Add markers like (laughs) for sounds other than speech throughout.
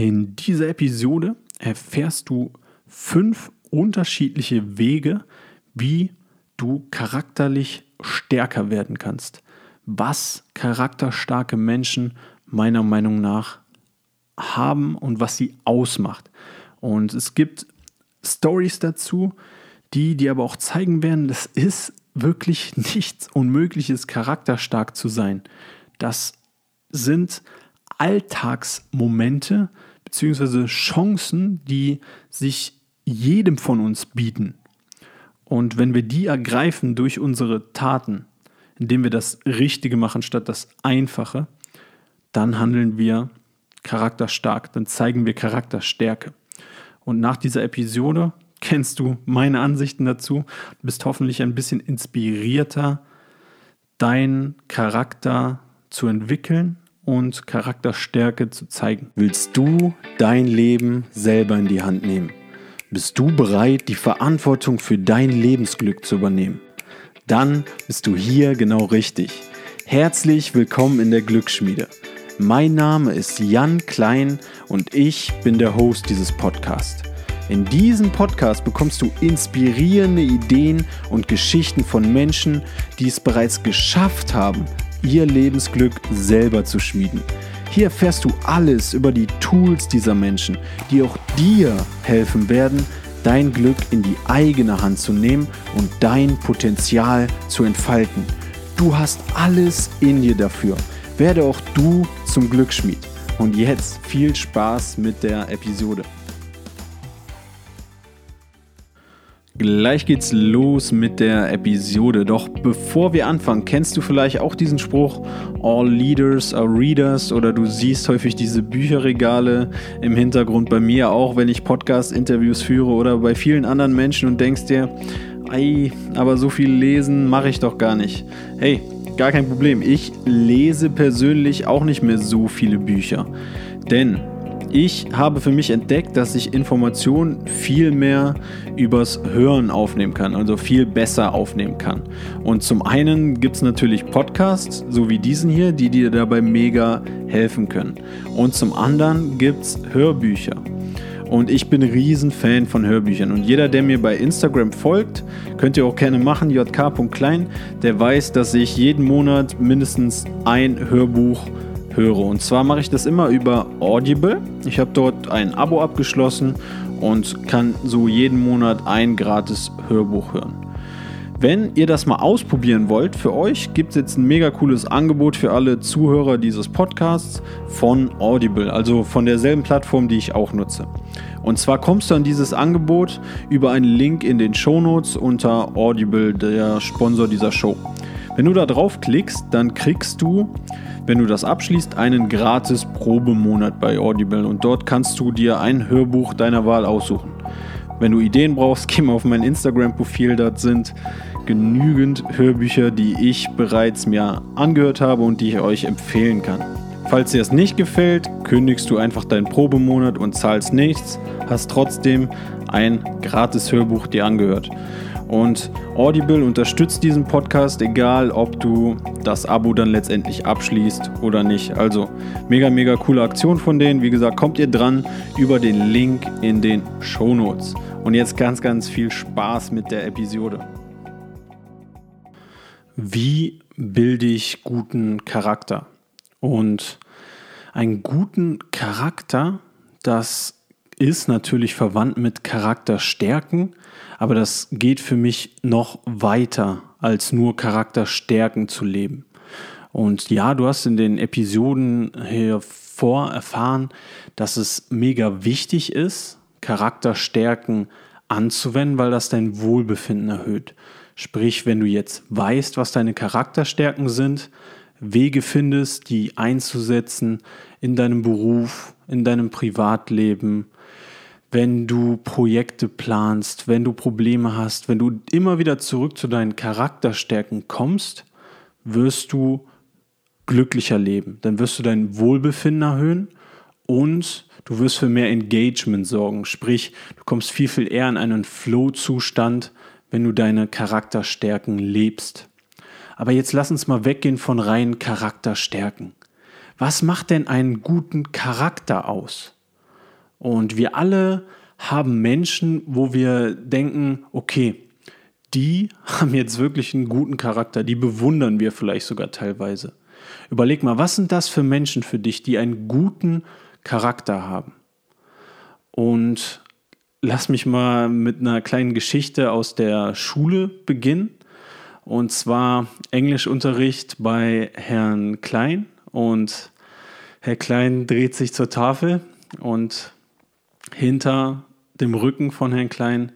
In dieser Episode erfährst du fünf unterschiedliche Wege, wie du charakterlich stärker werden kannst. Was charakterstarke Menschen meiner Meinung nach haben und was sie ausmacht. Und es gibt Stories dazu, die dir aber auch zeigen werden, es ist wirklich (laughs) nichts Unmögliches, charakterstark zu sein. Das sind Alltagsmomente bzw. Chancen, die sich jedem von uns bieten. Und wenn wir die ergreifen durch unsere Taten, indem wir das Richtige machen statt das Einfache, dann handeln wir charakterstark, dann zeigen wir Charakterstärke. Und nach dieser Episode kennst du meine Ansichten dazu, du bist hoffentlich ein bisschen inspirierter, deinen Charakter zu entwickeln und Charakterstärke zu zeigen. Willst du dein Leben selber in die Hand nehmen? Bist du bereit, die Verantwortung für dein Lebensglück zu übernehmen? Dann bist du hier genau richtig. Herzlich willkommen in der Glücksschmiede. Mein Name ist Jan Klein und ich bin der Host dieses Podcasts. In diesem Podcast bekommst du inspirierende Ideen und Geschichten von Menschen, die es bereits geschafft haben, ihr Lebensglück selber zu schmieden. Hier erfährst du alles über die Tools dieser Menschen, die auch dir helfen werden, dein Glück in die eigene Hand zu nehmen und dein Potenzial zu entfalten. Du hast alles in dir dafür. Werde auch du zum Glücksschmied. Und jetzt viel Spaß mit der Episode. Gleich geht's los mit der Episode. Doch bevor wir anfangen, kennst du vielleicht auch diesen Spruch, All Leaders are Readers oder du siehst häufig diese Bücherregale im Hintergrund bei mir auch, wenn ich Podcast-Interviews führe oder bei vielen anderen Menschen und denkst dir, ei, aber so viel lesen mache ich doch gar nicht. Hey, gar kein Problem. Ich lese persönlich auch nicht mehr so viele Bücher. Denn ich habe für mich entdeckt, dass ich Informationen viel mehr übers Hören aufnehmen kann, also viel besser aufnehmen kann. Und zum einen gibt es natürlich Podcasts, so wie diesen hier, die dir dabei mega helfen können. Und zum anderen gibt es Hörbücher. Und ich bin ein Riesenfan von Hörbüchern. Und jeder, der mir bei Instagram folgt, könnt ihr auch gerne machen, jk.klein, der weiß, dass ich jeden Monat mindestens ein Hörbuch höre. Und zwar mache ich das immer über Audible. Ich habe dort ein Abo abgeschlossen und kann so jeden Monat ein gratis Hörbuch hören. Wenn ihr das mal ausprobieren wollt, für euch gibt es jetzt ein mega cooles Angebot für alle Zuhörer dieses Podcasts von Audible, also von derselben Plattform, die ich auch nutze. Und zwar kommst du an dieses Angebot über einen Link in den Shownotes unter Audible, der Sponsor dieser Show. Wenn du da drauf klickst, dann kriegst du wenn du das abschließt, einen gratis Probemonat bei Audible und dort kannst du dir ein Hörbuch deiner Wahl aussuchen. Wenn du Ideen brauchst, (laughs) geh mal auf mein Instagram-Profil, dort sind genügend Hörbücher, die ich bereits mir angehört habe und die ich euch empfehlen kann. Falls dir es nicht gefällt, kündigst du einfach deinen Probemonat und zahlst nichts, hast trotzdem ein gratis Hörbuch dir angehört. Und Audible unterstützt diesen Podcast, egal ob du das Abo dann letztendlich abschließt oder nicht. Also mega, mega coole Aktion von denen. Wie gesagt, kommt ihr dran über den Link in den Show Notes. Und jetzt ganz, ganz viel Spaß mit der Episode. Wie bilde ich guten Charakter? Und einen guten Charakter, das ist natürlich verwandt mit Charakterstärken, aber das geht für mich noch weiter, als nur Charakterstärken zu leben. Und ja, du hast in den Episoden hervor erfahren, dass es mega wichtig ist, Charakterstärken anzuwenden, weil das dein Wohlbefinden erhöht. Sprich, wenn du jetzt weißt, was deine Charakterstärken sind, Wege findest, die einzusetzen in deinem Beruf, in deinem Privatleben, wenn du Projekte planst, wenn du Probleme hast, wenn du immer wieder zurück zu deinen Charakterstärken kommst, wirst du glücklicher leben. Dann wirst du dein Wohlbefinden erhöhen und du wirst für mehr Engagement sorgen. Sprich, du kommst viel, viel eher in einen Flow-Zustand, wenn du deine Charakterstärken lebst. Aber jetzt lass uns mal weggehen von reinen Charakterstärken. Was macht denn einen guten Charakter aus? Und wir alle haben Menschen, wo wir denken, okay, die (laughs) haben jetzt wirklich einen guten Charakter, die bewundern wir vielleicht sogar teilweise. Überleg mal, was sind das für Menschen für dich, die einen guten Charakter haben? Und lass mich mal mit einer kleinen Geschichte aus der Schule beginnen. Und zwar Englischunterricht bei Herrn Klein. Und Herr Klein dreht sich zur Tafel und hinter dem Rücken von Herrn Klein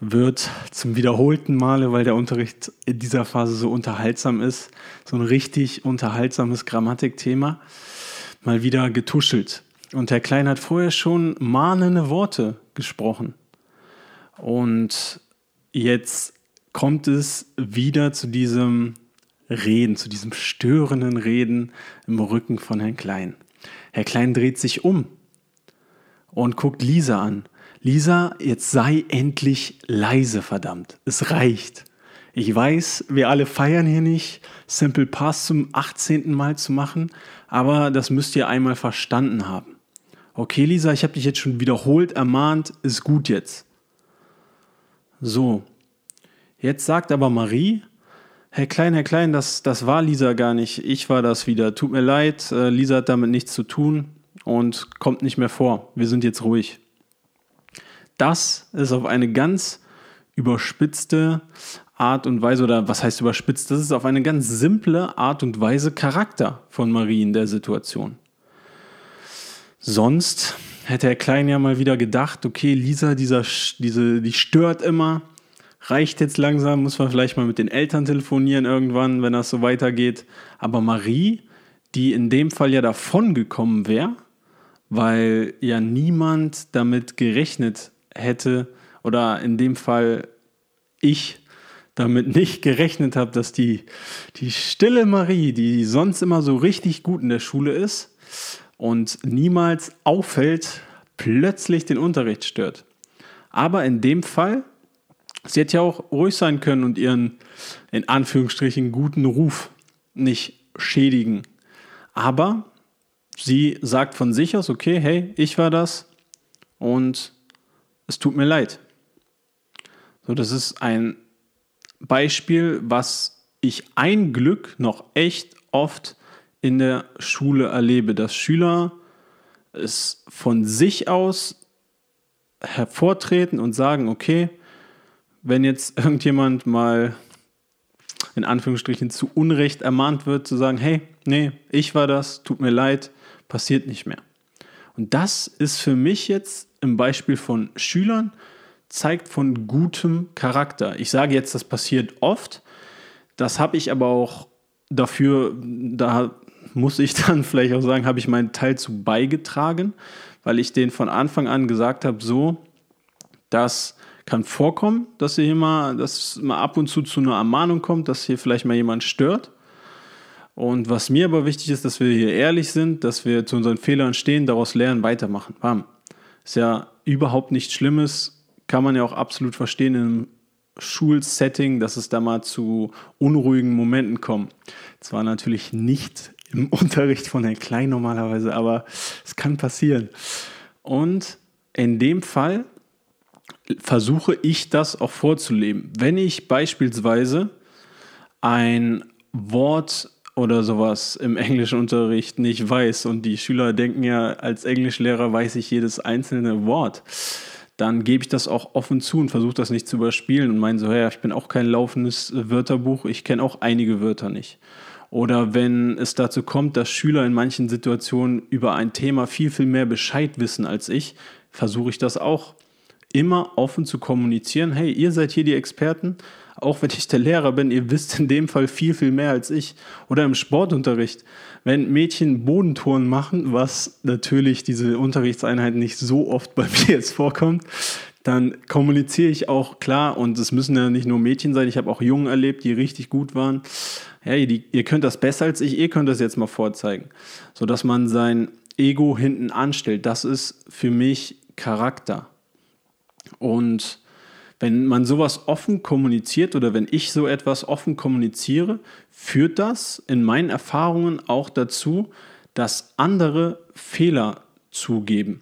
wird zum wiederholten Male, weil der Unterricht in dieser Phase so unterhaltsam ist, so ein richtig unterhaltsames Grammatikthema, mal wieder getuschelt. Und Herr Klein hat vorher schon mahnende Worte gesprochen. Und jetzt kommt es wieder zu diesem Reden, zu diesem störenden Reden im Rücken von Herrn Klein. Herr Klein dreht sich um und guckt Lisa an. Lisa, jetzt sei endlich leise, verdammt. Es reicht. Ich weiß, wir alle feiern hier nicht, Simple Pass zum 18. Mal zu machen, aber das müsst ihr einmal verstanden haben. Okay, Lisa, ich habe dich jetzt schon wiederholt ermahnt, ist gut jetzt. So, jetzt sagt aber Marie, Herr Klein, Herr Klein, das, das war Lisa gar nicht, ich war das wieder. Tut mir leid, äh, Lisa hat damit nichts zu tun und kommt nicht mehr vor. Wir sind jetzt ruhig. Das ist auf eine ganz überspitzte Art und Weise, oder was heißt überspitzt? Das ist auf eine ganz simple Art und Weise Charakter von Marie in der Situation. Sonst hätte Herr Klein ja mal wieder gedacht, okay, Lisa, dieser, diese, die stört immer, reicht jetzt langsam, muss man vielleicht mal mit den Eltern telefonieren irgendwann, wenn das so weitergeht. Aber Marie, die in dem Fall ja davon gekommen wäre, weil ja niemand damit gerechnet hätte oder in dem Fall ich damit (laughs) nicht gerechnet habe, dass die, die stille Marie, die sonst immer so richtig gut in der Schule ist und niemals auffällt, plötzlich den Unterricht stört. Aber in dem Fall, sie hätte ja auch ruhig sein können und ihren in Anführungsstrichen guten Ruf nicht schädigen. Aber sie sagt von sich aus, okay, hey, ich war das und es tut mir leid. So, das ist ein Beispiel, was ich ein Glück noch echt oft in der Schule erlebe, dass Schüler es von sich aus hervortreten und sagen, okay, wenn jetzt irgendjemand mal in Anführungsstrichen zu Unrecht ermahnt wird, zu sagen, hey, nee, ich war das, tut mir leid, passiert nicht mehr. Und das ist für mich jetzt im Beispiel von Schülern, zeigt von gutem Charakter. Ich sage jetzt, das passiert oft. Das habe ich aber auch dafür, da muss ich (laughs) dann vielleicht auch sagen, habe ich meinen Teil zu beigetragen, weil ich den von Anfang an gesagt habe, so, das kann vorkommen, dass hier mal, dass mal ab und zu zu einer Ermahnung kommt, dass hier vielleicht mal jemand stört. Und was mir aber wichtig ist, dass wir hier ehrlich sind, dass wir zu unseren Fehlern stehen, daraus lernen, weitermachen. Bam. Ist ja überhaupt nichts Schlimmes, kann man ja auch absolut verstehen im Schulsetting, dass es da mal zu unruhigen Momenten kommt. Zwar natürlich nicht im (laughs) Unterricht von Herrn Klein normalerweise, aber es kann passieren. Und in dem Fall versuche ich das auch vorzuleben. Wenn ich beispielsweise ein Wort oder sowas im Englischunterricht nicht weiß und die Schüler denken ja, als Englischlehrer weiß ich jedes einzelne Wort, dann gebe ich das auch offen zu und versuche das nicht zu überspielen und meine so, ja, ich bin auch kein laufendes Wörterbuch, ich kenne auch einige Wörter nicht. Oder wenn es dazu kommt, dass Schüler in manchen Situationen über ein Thema viel, viel mehr Bescheid wissen als ich, versuche ich das auch immer offen zu kommunizieren. Hey, ihr seid hier die Experten, auch wenn ich der Lehrer bin, ihr wisst in dem Fall viel, viel mehr als ich. Oder im Sportunterricht, wenn Mädchen Bodentouren machen, was natürlich diese Unterrichtseinheit nicht so oft bei (laughs) mir jetzt vorkommt, dann kommuniziere ich auch klar und es müssen ja nicht nur Mädchen sein, ich habe auch Jungen erlebt, die richtig gut waren. Hey, die, ihr könnt das besser als ich, ihr könnt das jetzt mal vorzeigen. Sodass man sein Ego hinten anstellt. Das ist für mich Charakter. Und wenn man sowas offen kommuniziert oder wenn ich so etwas offen kommuniziere, führt das in meinen Erfahrungen auch dazu, dass andere Fehler zugeben.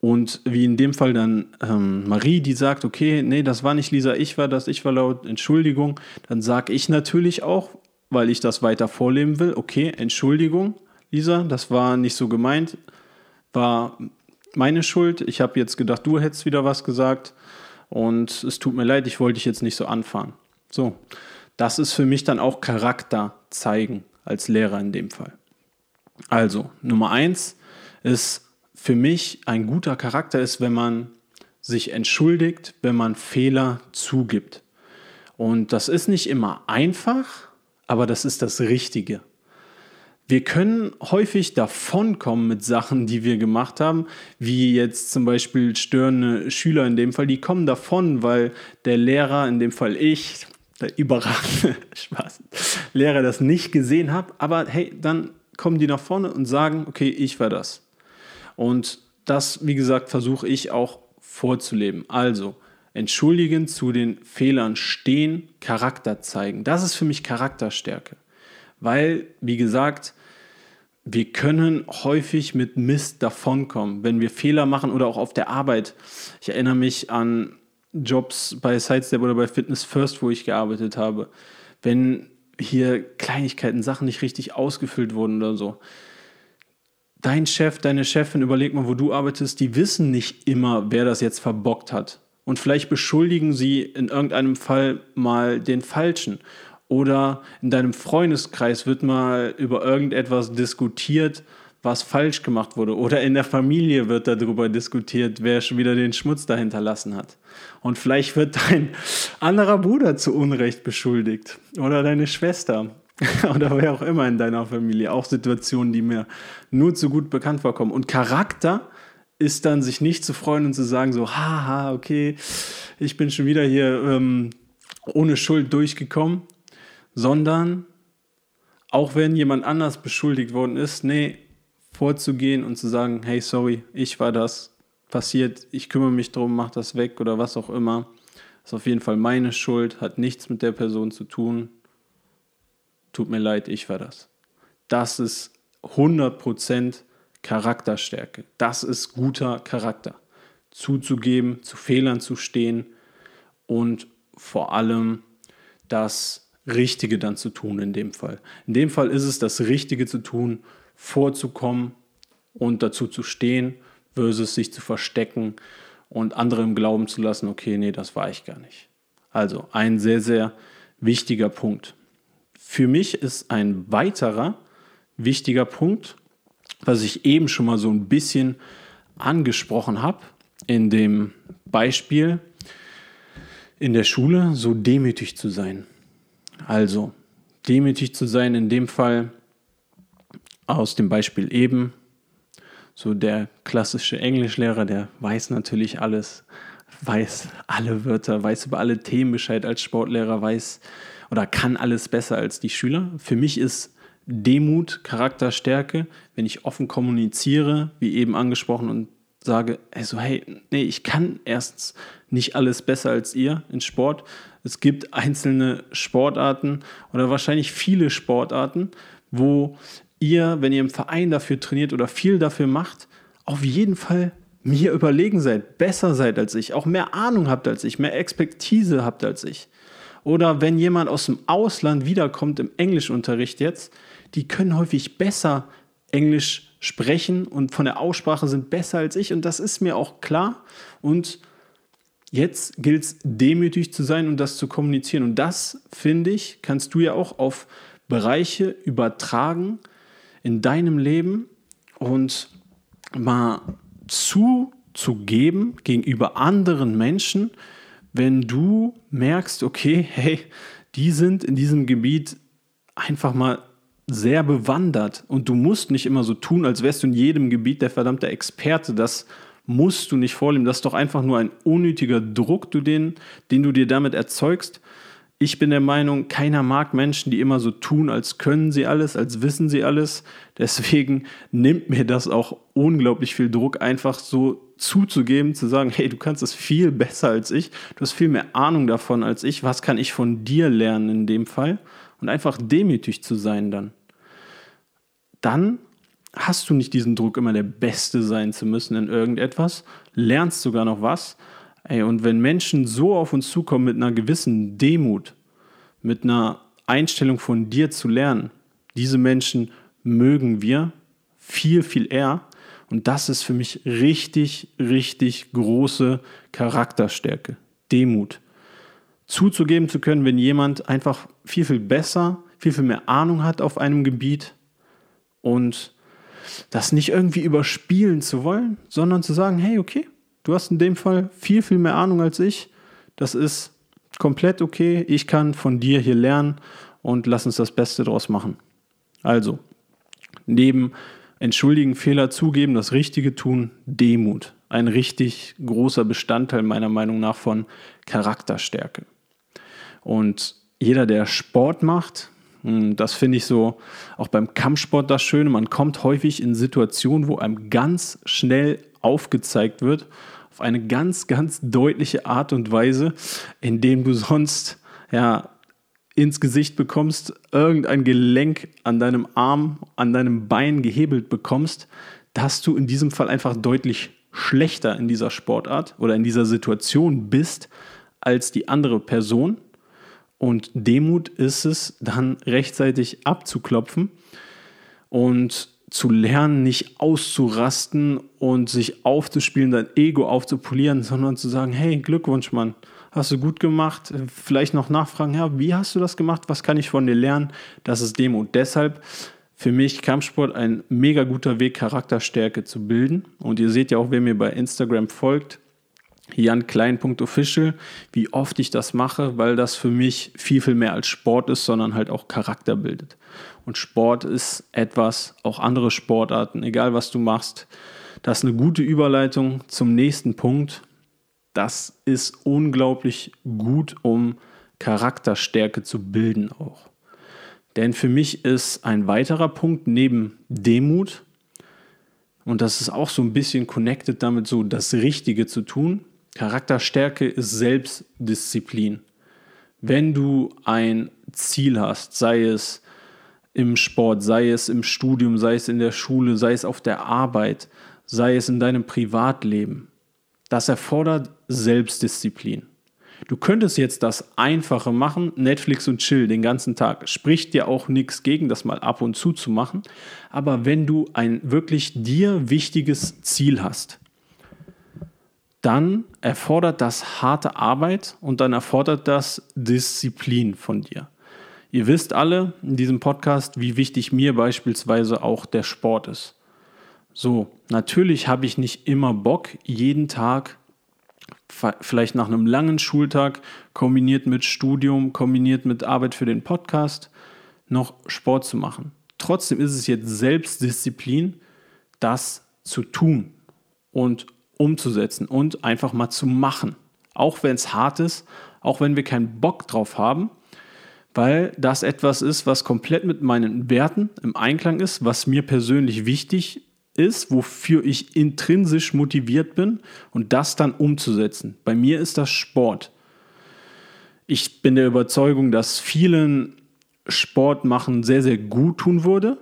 Und wie in dem Fall dann ähm, Marie, die sagt, okay, nee, das war nicht Lisa, ich war das, ich war laut, Entschuldigung, dann sage ich natürlich auch, weil ich das weiter vorleben will, okay, Entschuldigung, Lisa, das war nicht so gemeint, war meine Schuld. Ich habe jetzt gedacht, du hättest wieder was gesagt und es tut mir leid, ich wollte dich jetzt nicht so anfahren. So, das ist für mich dann auch Charakter zeigen als Lehrer in dem Fall. Also, Nummer eins ist für mich ein guter Charakter ist, wenn man sich entschuldigt, wenn man Fehler zugibt. Und das ist nicht immer einfach, aber das ist das Richtige. Wir können häufig davonkommen mit Sachen, die wir gemacht haben, wie jetzt zum Beispiel störende Schüler in dem Fall, die kommen davon, weil der Lehrer, in dem Fall ich, der überragende (laughs) Spaß, Lehrer das nicht gesehen habe, aber hey, dann kommen die nach vorne und sagen, okay, ich war das. Und das, wie gesagt, versuche ich auch vorzuleben. Also, entschuldigen, zu den Fehlern stehen, Charakter zeigen. Das ist für mich Charakterstärke. Weil, wie gesagt, wir können häufig mit Mist davonkommen, wenn wir Fehler machen oder auch auf der Arbeit. Ich erinnere mich an Jobs bei Sidestep oder bei Fitness First, wo ich gearbeitet habe. Wenn hier Kleinigkeiten, Sachen nicht richtig ausgefüllt wurden oder so. Dein Chef, deine Chefin, überleg mal, wo du arbeitest, die wissen nicht immer, wer das jetzt verbockt hat. Und vielleicht beschuldigen sie in irgendeinem Fall mal den Falschen. Oder in deinem Freundeskreis wird mal über irgendetwas diskutiert, was falsch gemacht wurde. Oder in der Familie wird darüber diskutiert, wer schon wieder den Schmutz dahinter lassen hat. Und vielleicht wird dein anderer Bruder zu Unrecht beschuldigt. Oder deine Schwester. (laughs) Oder wer auch immer in deiner Familie. Auch Situationen, die mir nur zu gut bekannt vorkommen. Und Charakter ist dann, sich nicht zu freuen und zu sagen, so, haha, okay, ich bin schon wieder hier ähm, ohne Schuld durchgekommen, sondern auch wenn jemand anders beschuldigt worden ist, nee, vorzugehen und zu sagen, hey, sorry, ich war das, passiert, ich kümmere mich drum, mach das weg oder was auch immer. Ist auf jeden Fall meine Schuld, hat nichts mit der Person zu tun. Tut mir leid, ich war das. Das ist 100% Charakterstärke. Das ist guter Charakter. Zuzugeben, zu Fehlern zu stehen und vor allem das Richtige dann zu tun in dem Fall. In dem Fall ist es das Richtige zu tun, vorzukommen und dazu zu stehen, versus sich zu verstecken und andere im Glauben zu lassen, okay, nee, das war ich gar nicht. Also ein sehr, sehr wichtiger Punkt. Für mich ist ein weiterer wichtiger Punkt, was ich eben schon mal so ein bisschen angesprochen habe, in dem Beispiel in der Schule, so demütig zu sein. Also, demütig zu sein, in dem Fall aus dem Beispiel eben, so der klassische Englischlehrer, der weiß natürlich alles, weiß alle Wörter, weiß über alle Themen Bescheid als Sportlehrer, weiß oder kann alles besser als die Schüler. Für mich ist Demut Charakterstärke, wenn ich offen kommuniziere, wie eben angesprochen, und sage, also hey, nee, ich kann erstens nicht alles besser als ihr in Sport, es gibt einzelne Sportarten oder wahrscheinlich viele Sportarten, wo ihr, wenn ihr im Verein dafür trainiert oder viel dafür macht, auf jeden Fall mir überlegen seid, besser seid als ich, auch mehr Ahnung habt als ich, mehr Expertise habt als ich. Oder wenn jemand aus dem Ausland wiederkommt im Englischunterricht jetzt, die können häufig besser Englisch sprechen und von der Aussprache sind besser als ich und das ist mir auch klar und Jetzt gilt es, demütig zu sein und das zu kommunizieren. Und das, finde ich, kannst du ja auch auf Bereiche übertragen in deinem Leben und mal zuzugeben gegenüber anderen Menschen, wenn du merkst, okay, hey, die sind in diesem Gebiet einfach mal sehr bewandert und du musst nicht immer so tun, als wärst du in jedem Gebiet der verdammte Experte. Das musst du nicht vorleben. Das ist doch einfach nur ein unnötiger Druck, du den, den du dir damit erzeugst. Ich bin der Meinung, keiner mag Menschen, die immer so tun, als können sie alles, als wissen sie alles. Deswegen nimmt mir das auch unglaublich viel Druck, einfach so zuzugeben, zu sagen, hey, du kannst es viel besser als ich, du hast viel mehr Ahnung davon als ich, was kann ich von dir lernen in dem Fall? Und einfach demütig zu sein dann. Dann hast du nicht diesen Druck, immer der Beste sein zu müssen in irgendetwas, lernst sogar noch was. Ey, und wenn Menschen so auf uns zukommen mit einer gewissen Demut, mit einer Einstellung von dir zu lernen, diese Menschen mögen wir viel, viel eher. Und das ist für mich richtig, richtig große Charakterstärke, Demut. Zuzugeben zu können, wenn jemand einfach viel, viel besser, viel, viel mehr Ahnung hat auf einem Gebiet und das nicht irgendwie überspielen zu wollen, sondern zu sagen, hey, okay, du hast in dem Fall viel, viel mehr Ahnung als ich. Das ist komplett okay. Ich kann von dir hier lernen und lass uns das Beste draus machen. Also, neben entschuldigen, Fehler zugeben, das Richtige tun, Demut. Ein richtig großer Bestandteil meiner Meinung nach von Charakterstärke. Und jeder, der Sport macht, hm, das finde ich so auch beim Kampfsport das Schöne. Man kommt häufig in Situationen, wo einem ganz schnell aufgezeigt wird, auf eine ganz, ganz deutliche Art und Weise, in dem du sonst ja ins Gesicht bekommst, irgendein Gelenk an deinem Arm, an deinem Bein gehebelt bekommst, dass du in diesem Fall einfach deutlich schlechter in dieser Sportart oder in dieser Situation bist als die andere Person und Demut ist es, dann rechtzeitig abzuklopfen und zu lernen, nicht auszurasten und sich aufzuspielen, dein Ego aufzupolieren, sondern zu sagen, hey, Glückwunsch, Mann, hast du gut gemacht. Vielleicht noch nachfragen, ja, wie hast du das gemacht? Was kann ich von dir lernen? Das ist Demut. Deshalb für mich Kampfsport ein mega guter Weg, Charakterstärke zu bilden. Und ihr seht ja auch, wer mir bei Instagram folgt, Jan Klein.official, wie oft ich das mache, weil das für mich viel, viel mehr als Sport ist, sondern halt auch Charakter bildet. Und Sport ist etwas, auch andere Sportarten, egal was du machst, das ist eine gute Überleitung zum nächsten Punkt. Das ist unglaublich gut, um Charakterstärke zu bilden auch. Denn für mich ist ein weiterer Punkt neben Demut, und das ist auch so ein bisschen connected damit, so das Richtige zu tun, Charakterstärke ist Selbstdisziplin. Wenn du ein Ziel hast, sei es im Sport, sei es im Studium, sei es in der Schule, sei es auf der Arbeit, sei es in deinem Privatleben, das erfordert Selbstdisziplin. Du könntest jetzt das Einfache machen, Netflix und Chill den ganzen Tag. Spricht dir auch nichts gegen, das mal ab und zu zu machen. Aber wenn du ein wirklich dir wichtiges Ziel hast, dann erfordert das harte Arbeit und dann erfordert das Disziplin von dir. Ihr wisst alle in diesem Podcast, wie wichtig mir beispielsweise auch der Sport ist. So, natürlich habe ich nicht immer Bock, jeden Tag, vielleicht nach einem langen Schultag, kombiniert mit Studium, kombiniert mit Arbeit für den Podcast, noch Sport zu machen. Trotzdem ist es jetzt Selbstdisziplin, das zu tun. Und umzusetzen und einfach mal zu machen. Auch wenn es hart ist, auch wenn wir keinen Bock drauf haben, weil das etwas ist, was komplett mit meinen Werten im Einklang ist, was mir persönlich wichtig ist, wofür ich intrinsisch motiviert bin und das dann umzusetzen. Bei mir ist das Sport. Ich bin der Überzeugung, dass vielen Sport machen sehr, sehr gut tun würde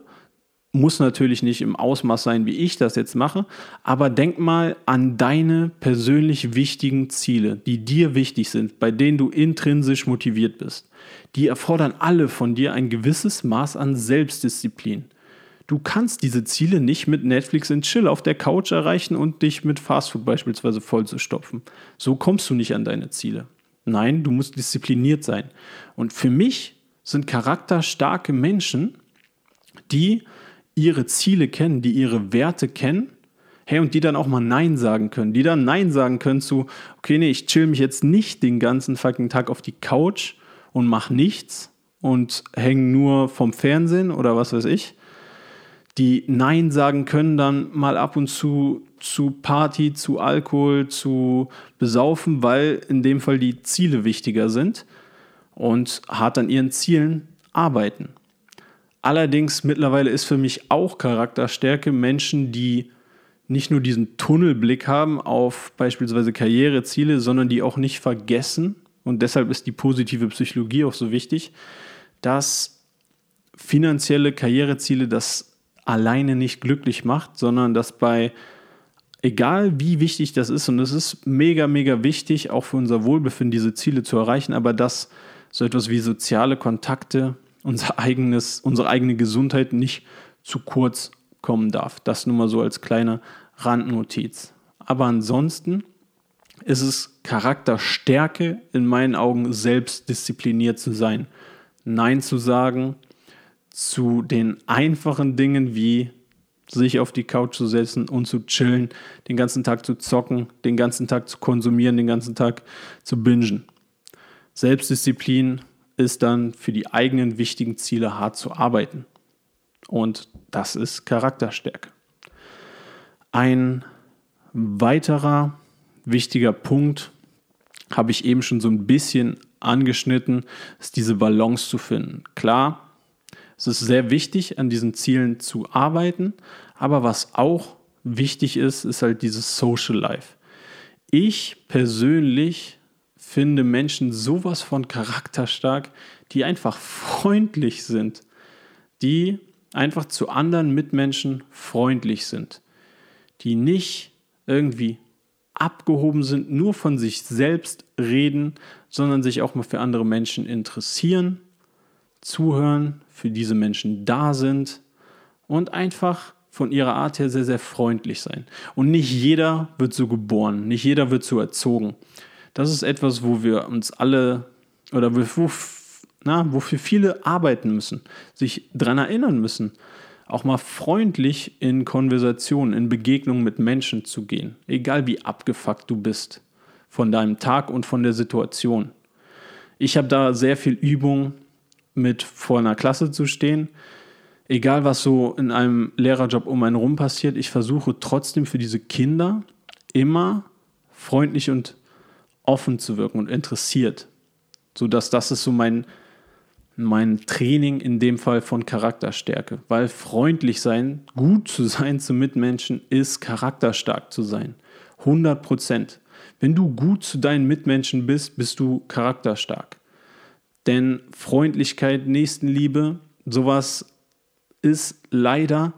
muss natürlich nicht im Ausmaß sein, wie ich das jetzt mache, aber denk mal an deine persönlich wichtigen Ziele, die dir wichtig sind, bei denen du intrinsisch motiviert bist. Die erfordern alle von dir ein gewisses Maß an Selbstdisziplin. Du kannst diese Ziele nicht mit Netflix und Chill auf der Couch erreichen und dich mit Fastfood beispielsweise vollzustopfen. So kommst du nicht an deine Ziele. Nein, du musst diszipliniert sein. Und für mich sind charakterstarke Menschen, die ihre Ziele kennen, die ihre Werte kennen, hey, und die dann auch mal Nein sagen können, die dann Nein sagen können zu, okay, nee, ich chill mich jetzt nicht den ganzen fucking Tag auf die Couch und mach nichts und hänge nur vom Fernsehen oder was weiß ich, die Nein sagen können dann mal ab und zu zu Party, zu Alkohol, zu Besaufen, weil in dem Fall die Ziele wichtiger sind und hart an ihren Zielen arbeiten. Allerdings mittlerweile ist für mich auch Charakterstärke Menschen, die nicht nur diesen Tunnelblick haben auf beispielsweise Karriereziele, sondern die auch nicht vergessen, und deshalb ist die positive Psychologie auch so wichtig, dass finanzielle Karriereziele das alleine nicht glücklich macht, sondern dass bei, egal wie wichtig das ist, und es ist mega, mega wichtig, auch für unser Wohlbefinden diese Ziele zu erreichen, aber dass so etwas wie soziale Kontakte, unser eigenes, unsere eigene Gesundheit nicht zu kurz kommen darf. Das nur mal so als kleine Randnotiz. Aber ansonsten ist es Charakterstärke in meinen Augen, selbstdiszipliniert zu sein. Nein zu sagen zu den einfachen Dingen wie sich auf die Couch zu setzen und zu chillen, den ganzen Tag zu zocken, den ganzen Tag zu konsumieren, den ganzen Tag zu bingen. Selbstdisziplin ist dann für die eigenen wichtigen Ziele hart zu arbeiten. Und das ist Charakterstärke. Ein weiterer wichtiger Punkt, habe ich eben schon so ein bisschen angeschnitten, ist diese Balance zu finden. Klar, es ist sehr wichtig, an diesen Zielen zu arbeiten, aber was auch wichtig ist, ist halt dieses Social Life. Ich persönlich finde Menschen sowas von charakterstark, die einfach freundlich sind, die einfach zu anderen Mitmenschen freundlich sind, die nicht irgendwie abgehoben sind, nur von sich selbst reden, sondern sich auch mal für andere Menschen interessieren, zuhören, für diese Menschen da sind und einfach von ihrer Art her sehr, sehr freundlich sein. Und nicht jeder wird so geboren, nicht jeder wird so erzogen. Das ist etwas, wo wir uns alle oder wo, na, wofür viele arbeiten müssen, sich daran erinnern müssen auch mal freundlich in Konversationen, in Begegnungen mit Menschen zu gehen, egal wie abgefuckt du bist von deinem Tag und von der Situation. Ich habe da sehr viel Übung mit vor einer Klasse zu stehen. Egal was so in einem Lehrerjob um einen rum passiert, ich versuche trotzdem für diese Kinder immer freundlich und offen zu wirken und interessiert. So dass das ist so mein mein Training in dem Fall von Charakterstärke, weil freundlich sein, gut zu sein zu Mitmenschen ist charakterstark zu sein. 100 Prozent. Wenn du gut zu deinen Mitmenschen bist, bist du charakterstark. Denn Freundlichkeit, Nächstenliebe, sowas ist leider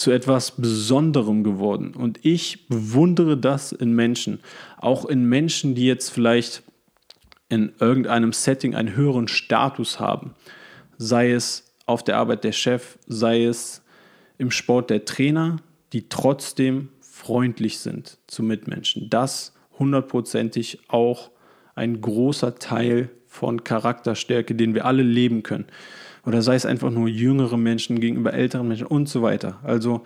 zu etwas Besonderem geworden. Und ich bewundere das in Menschen. Auch in Menschen, die jetzt vielleicht in irgendeinem Setting einen höheren Status haben. Sei es auf der Arbeit der Chef, sei es im Sport der Trainer, die trotzdem freundlich sind zu Mitmenschen. Das hundertprozentig auch ein großer Teil von Charakterstärke, den wir alle leben können. Oder sei es einfach nur jüngere Menschen gegenüber älteren Menschen und so weiter. Also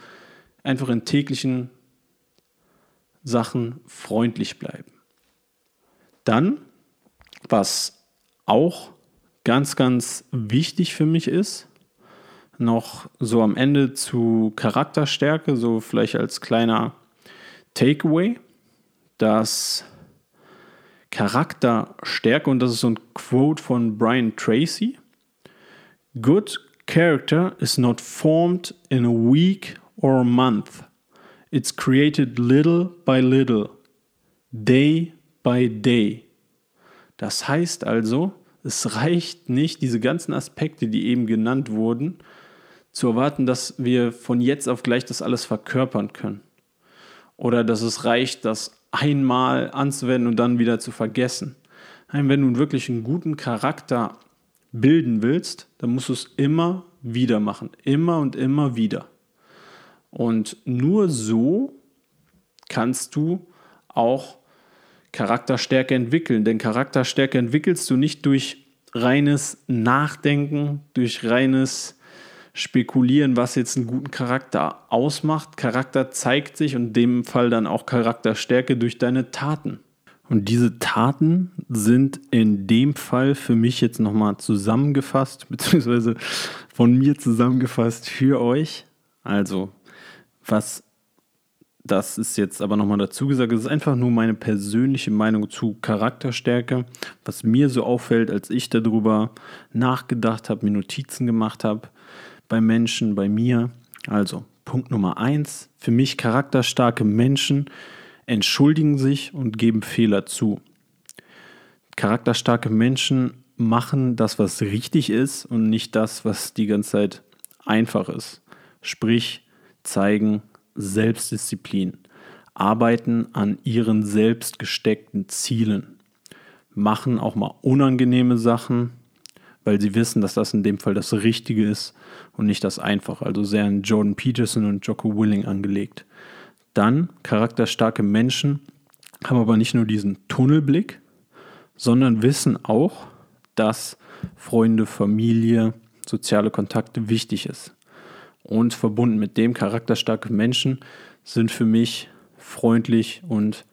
einfach in täglichen Sachen freundlich bleiben. Dann was auch ganz, ganz wichtig für mich ist, noch so am Ende zu Charakterstärke, so vielleicht als kleiner Takeaway, dass Charakterstärke, und das ist so ein Quote von Brian Tracy, Good character is not formed in a week or a month. It's created little by little, day by day. Das heißt also, es reicht nicht, diese ganzen Aspekte, die eben genannt wurden, zu erwarten, dass wir von jetzt auf gleich das alles verkörpern können. Oder dass es reicht, das einmal anzuwenden und dann wieder zu vergessen. Nein, wenn du wirklich einen guten Charakter bilden willst, dann musst du es immer wieder machen. Immer und immer wieder. Und nur so kannst du auch Charakterstärke entwickeln. Denn Charakterstärke entwickelst du nicht durch reines Nachdenken, durch reines Spekulieren, was jetzt einen guten Charakter ausmacht. Charakter zeigt sich und in dem Fall dann auch Charakterstärke durch deine Taten. Und diese Taten sind in dem Fall für mich jetzt nochmal zusammengefasst, (laughs) beziehungsweise von mir zusammengefasst für euch. Also, was das ist jetzt aber nochmal dazu gesagt, es ist einfach nur meine persönliche Meinung zu Charakterstärke, was mir so auffällt, als ich darüber nachgedacht habe, mir Notizen gemacht habe, bei Menschen, bei mir. Also, Punkt Nummer eins, für mich charakterstarke Menschen entschuldigen sich und geben Fehler zu. Charakterstarke Menschen machen das, was richtig ist und nicht das, was die ganze Zeit einfach ist. Sprich, zeigen Selbstdisziplin, arbeiten an ihren selbst gesteckten Zielen, machen auch mal unangenehme Sachen, weil sie wissen, dass das in dem Fall das Richtige ist und nicht das Einfache. Also sehr an Jordan Peterson und Jocko Willing angelegt. Dann charakterstarke Menschen haben aber nicht nur diesen Tunnelblick, sondern wissen auch, dass Freunde, Familie, soziale Kontakte wichtig ist. Und verbunden mit dem charakterstarke Menschen sind für mich freundlich und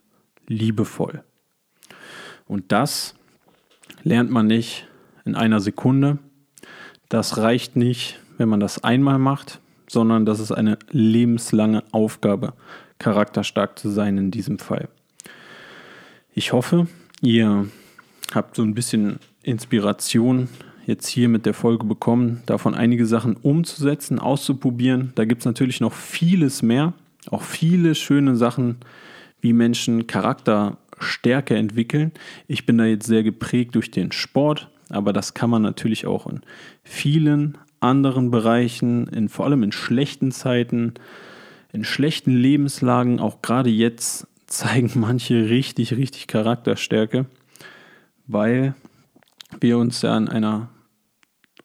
liebevoll. Und das lernt man nicht in einer Sekunde. Das reicht nicht, wenn man das einmal macht, sondern das ist eine lebenslange Aufgabe, charakterstark zu sein in diesem Fall. Ich hoffe, ihr habt so ein bisschen Inspiration jetzt hier mit der Folge bekommen, davon einige Sachen umzusetzen, auszuprobieren. Da gibt es natürlich noch vieles mehr, auch viele schöne Sachen, wie Menschen Charakterstärke entwickeln. Ich bin da jetzt sehr geprägt durch den Sport, aber das kann man natürlich auch in vielen anderen Bereichen, in, vor allem in schlechten Zeiten, in schlechten Lebenslagen, auch gerade jetzt, (laughs) zeigen manche richtig, richtig Charakterstärke, weil wir uns ja in einer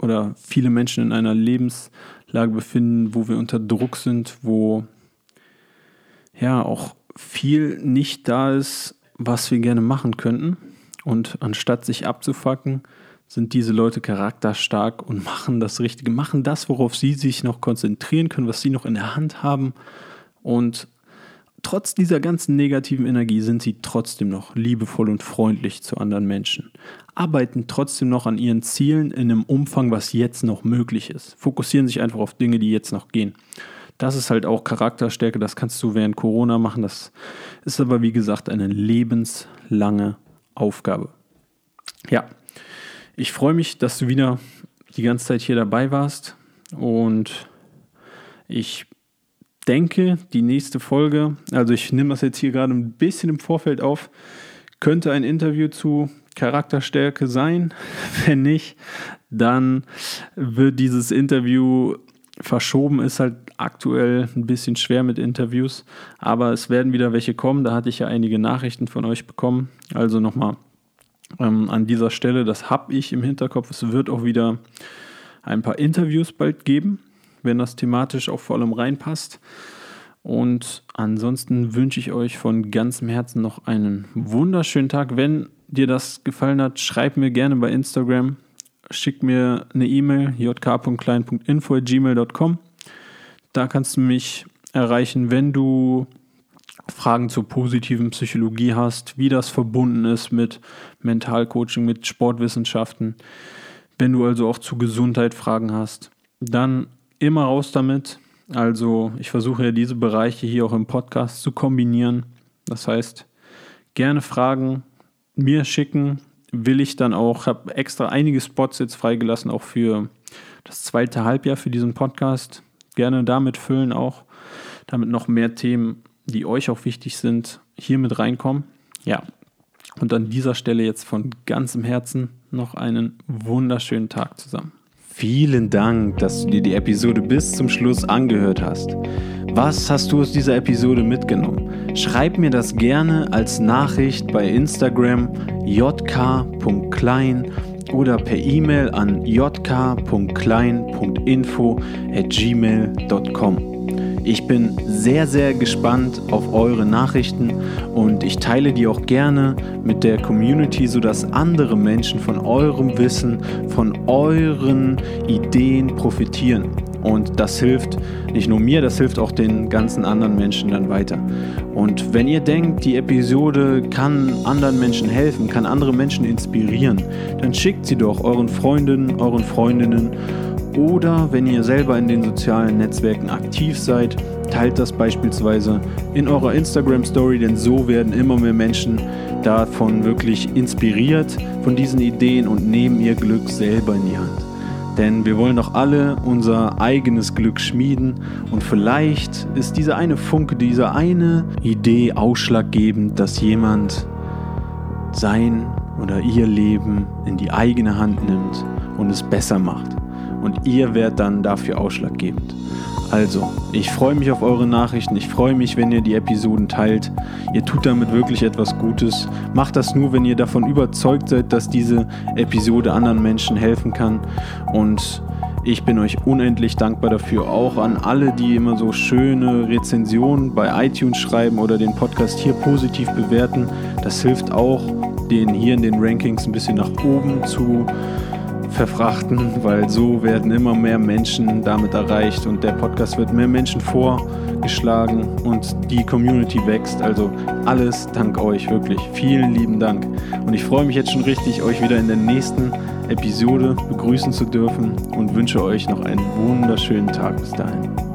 oder viele Menschen in einer Lebenslage befinden, wo wir unter Druck sind, wo ja auch viel nicht da ist, was wir gerne machen könnten. Und anstatt sich abzufacken, sind diese Leute charakterstark und machen das Richtige, machen das, worauf sie sich noch konzentrieren können, was sie noch in der Hand haben. Und trotz dieser ganzen negativen Energie sind sie trotzdem noch liebevoll und freundlich zu anderen Menschen, arbeiten trotzdem noch an ihren Zielen in einem Umfang, was jetzt noch möglich ist, fokussieren sich einfach auf Dinge, die jetzt noch gehen. Das ist halt auch Charakterstärke, das kannst du während Corona machen, das ist aber wie gesagt eine lebenslange Aufgabe. Ja, ich freue mich, dass du wieder die ganze Zeit hier dabei warst und ich denke, die nächste Folge, also ich nehme das jetzt hier gerade ein bisschen im Vorfeld auf, könnte ein Interview zu Charakterstärke sein. (laughs) Wenn nicht, dann wird dieses Interview verschoben. Ist halt aktuell ein bisschen schwer mit Interviews, aber es werden wieder welche kommen. Da hatte ich ja einige Nachrichten von euch bekommen. Also nochmal ähm, an dieser Stelle, das habe ich im Hinterkopf. Es wird auch wieder ein paar Interviews bald geben, wenn das thematisch auch vor allem reinpasst. Und ansonsten wünsche ich euch von ganzem Herzen noch einen wunderschönen Tag. Wenn dir das gefallen hat, schreib mir gerne bei Instagram, schick mir eine E-Mail jk.klein.info@gmail.com. Da kannst du mich erreichen, wenn du Fragen zur positiven Psychologie hast, wie das verbunden ist mit Mentalcoaching, mit Sportwissenschaften. Wenn du also auch zu Gesundheit Fragen hast, dann immer raus damit. Also ich versuche ja diese Bereiche hier auch im Podcast zu kombinieren. Das heißt, gerne Fragen mir schicken, will ich dann auch, habe extra einige Spots jetzt freigelassen, auch für das zweite Halbjahr für diesen Podcast. Gerne damit füllen auch, damit noch mehr Themen die euch auch wichtig sind, hier mit reinkommen. Ja, und an dieser Stelle jetzt von ganzem Herzen noch einen wunderschönen Tag zusammen. Vielen Dank, dass du dir die Episode bis zum Schluss angehört hast. Was hast du aus dieser Episode mitgenommen? Schreib mir das gerne als Nachricht bei Instagram jk.klein oder per E-Mail an jk.klein.info at gmail.com. Ich bin sehr, sehr gespannt auf eure Nachrichten und ich teile die auch gerne mit der Community, sodass andere Menschen von eurem Wissen, von euren Ideen profitieren. Und das hilft nicht nur mir, das hilft auch den ganzen anderen Menschen dann weiter. Und wenn ihr denkt, die Episode kann anderen Menschen helfen, kann andere Menschen inspirieren, dann schickt sie doch euren Freundinnen, euren Freundinnen oder wenn ihr selber in den sozialen Netzwerken aktiv seid, teilt das beispielsweise in eurer Instagram Story, denn so werden immer mehr Menschen davon wirklich inspiriert von diesen Ideen und nehmen ihr Glück selber in die Hand. Denn wir wollen doch alle unser eigenes Glück schmieden und vielleicht ist diese eine Funke, diese eine Idee ausschlaggebend, dass jemand sein oder ihr Leben in die eigene Hand nimmt und es besser macht und ihr werdet dann dafür ausschlaggebend. Also, ich freue mich auf eure Nachrichten. Ich freue mich, wenn ihr die Episoden teilt. Ihr tut damit wirklich etwas Gutes. Macht das nur, wenn ihr davon überzeugt seid, dass diese Episode anderen Menschen helfen kann. Und ich bin euch unendlich dankbar dafür. Auch an alle, die immer so schöne Rezensionen bei iTunes schreiben oder den Podcast hier positiv bewerten. Das hilft auch, den hier in den Rankings ein bisschen nach oben zu verfrachten, weil so werden immer mehr Menschen damit erreicht und der Podcast wird mehr Menschen vorgeschlagen und die Community wächst. Also alles dank euch, wirklich. Vielen lieben Dank. Und ich freue mich jetzt schon richtig, euch wieder in der nächsten Episode begrüßen zu dürfen und wünsche euch noch einen wunderschönen Tag bis dahin.